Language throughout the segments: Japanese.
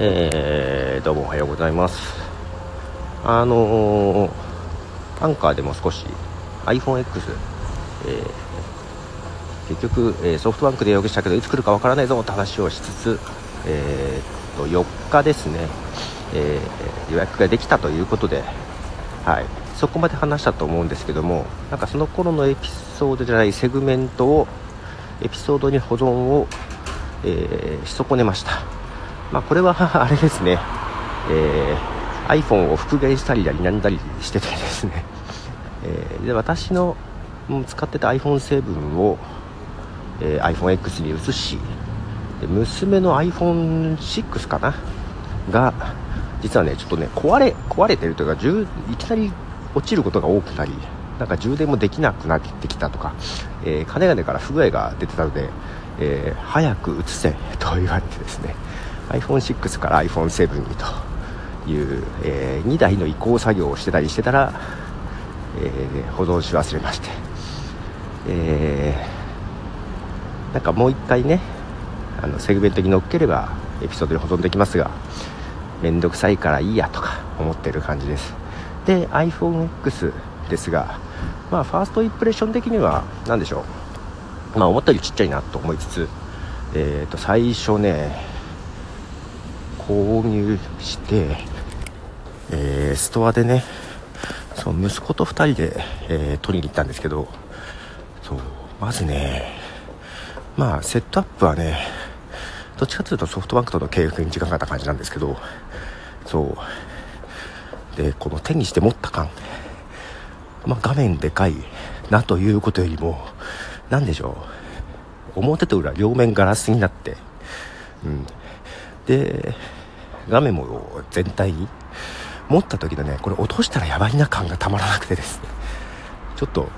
えー、どうもおはようございます。あのー、アンカーでも少し iPhoneX、えー、結局、え、ソフトバンクで予約したけどいつ来るかわからないぞって話をしつつ、えー、と4日ですね、え、予約ができたということで、はい、そこまで話したと思うんですけどもなんかその頃のエピソードじゃないセグメントをエピソードに保存を、えー、し損ねました。まあ、これはあれですね、えー、iPhone を復元したりだりなんだりしててですね、えー、で私の使ってた iPhone7 を、えー、iPhoneX に移しで娘の iPhone6 かな？が実はねちょっとね壊れ壊れてるというかいきなり落ちることが多くなりなんか充電もできなくなってきたとか、えー、金々から不具合が出てたので、えー、早く移せと言われてですね。iPhone6 から iPhone7 にという、えー、2台の移行作業をしてたりしてたら、えー、保存し忘れまして、えー、なんかもう1回ねあのセグメントに乗っければエピソードに保存できますがめんどくさいからいいやとか思ってる感じです。で iPhoneX ですがまあファーストインプレッション的には何でしょう。まあ思ったよりちっちゃいなと思いつつえー、と最初ね購入して、えー、ストアでねそう息子と2人で、えー、取りに行ったんですけどそうまずねまあセットアップはねどっちかというとソフトバンクとの契約に時間がかった感じなんですけどそうでこの手にして持った感まあ、画面でかいなということよりも何でしょう表と裏両面ガラスになって、うん、で画面も全体に持った時のねこれ落としたらやばいな感がたまらなくてですね。ちょっと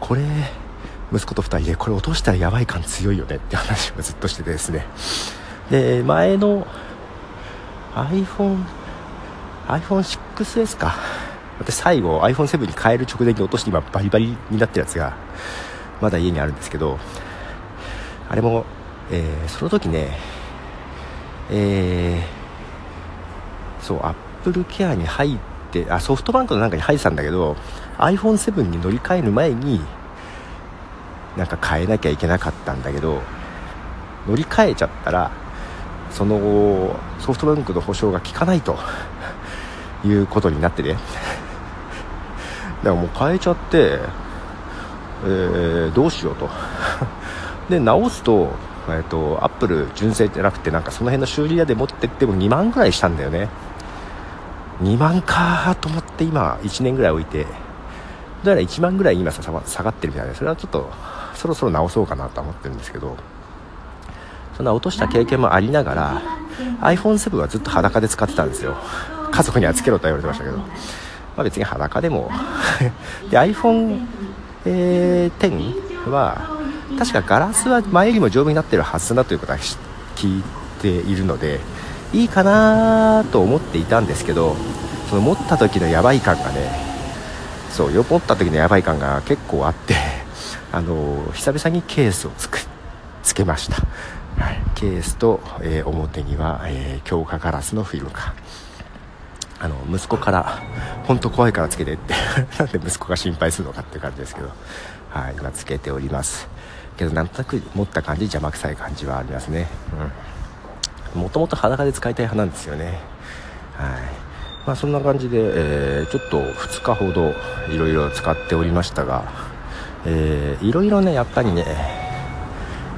これ息子と2人でこれ落としたらやばい感強いよねって話をずっとしててですね。で前の iPhone iPhone6S か。私最後 iPhone7 に変える直前に落として今バリバリになってるやつがまだ家にあるんですけどあれも、えー、その時ねえー、そう、アップルケアに入って、あ、ソフトバンクのなんかに入ってたんだけど、iPhone7 に乗り換える前に、なんか変えなきゃいけなかったんだけど、乗り換えちゃったら、その後ソフトバンクの保証が効かないということになってね。だからもう変えちゃって、えー、どうしようと。で、直すと、えっと、アップル純正じゃなくてなんかその辺の修理屋で持ってっても2万ぐらいしたんだよね。2万かと思って今1年ぐらい置いて。どうやら1万ぐらい今下がってるみたいでそれはちょっとそろそろ直そうかなと思ってるんですけど。そんな落とした経験もありながら iPhone7 はずっと裸で使ってたんですよ。家族にはつけろと言われてましたけど、まあ、別に裸でも。で iPhone、えー、10は確かガラスは前よりも丈夫になってるはずだということは聞いているのでいいかなと思っていたんですけどその持った時のやばい感がねそう持った時のやばい感が結構あって あの久々にケースをつくつけました、はい、ケースと、えー、表には、えー、強化ガラスのフィルムか。あの息子から本当怖いからつけてって。なんで息子が心配するのかっていう感じですけど。はい今つけておりますけどなんとなく持った感じ邪魔くさい感じはありますね。もともと裸で使いたい派なんですよね。はい。まあそんな感じで、えー、ちょっと2日ほどいろいろ使っておりましたが、えー、いろいろねやっぱりね、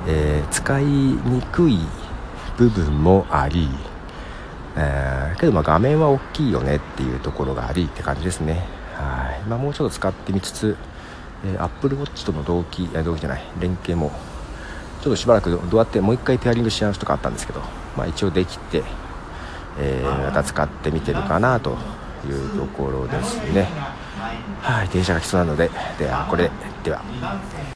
えー、使いにくい部分もあり、えー、けどまあ画面は大きいよねっていうところがありって感じですね。はい、まあ、もうちょっと使ってみつつえー、Apple Watch との同期同期じゃない連携も。ちょっとしばらくどうやってもう一回ペアリングし直すとかあったんですけど、まあ、一応できて、えー、また使ってみてるかなというところですね。はい電車が来そうなのでではこれでは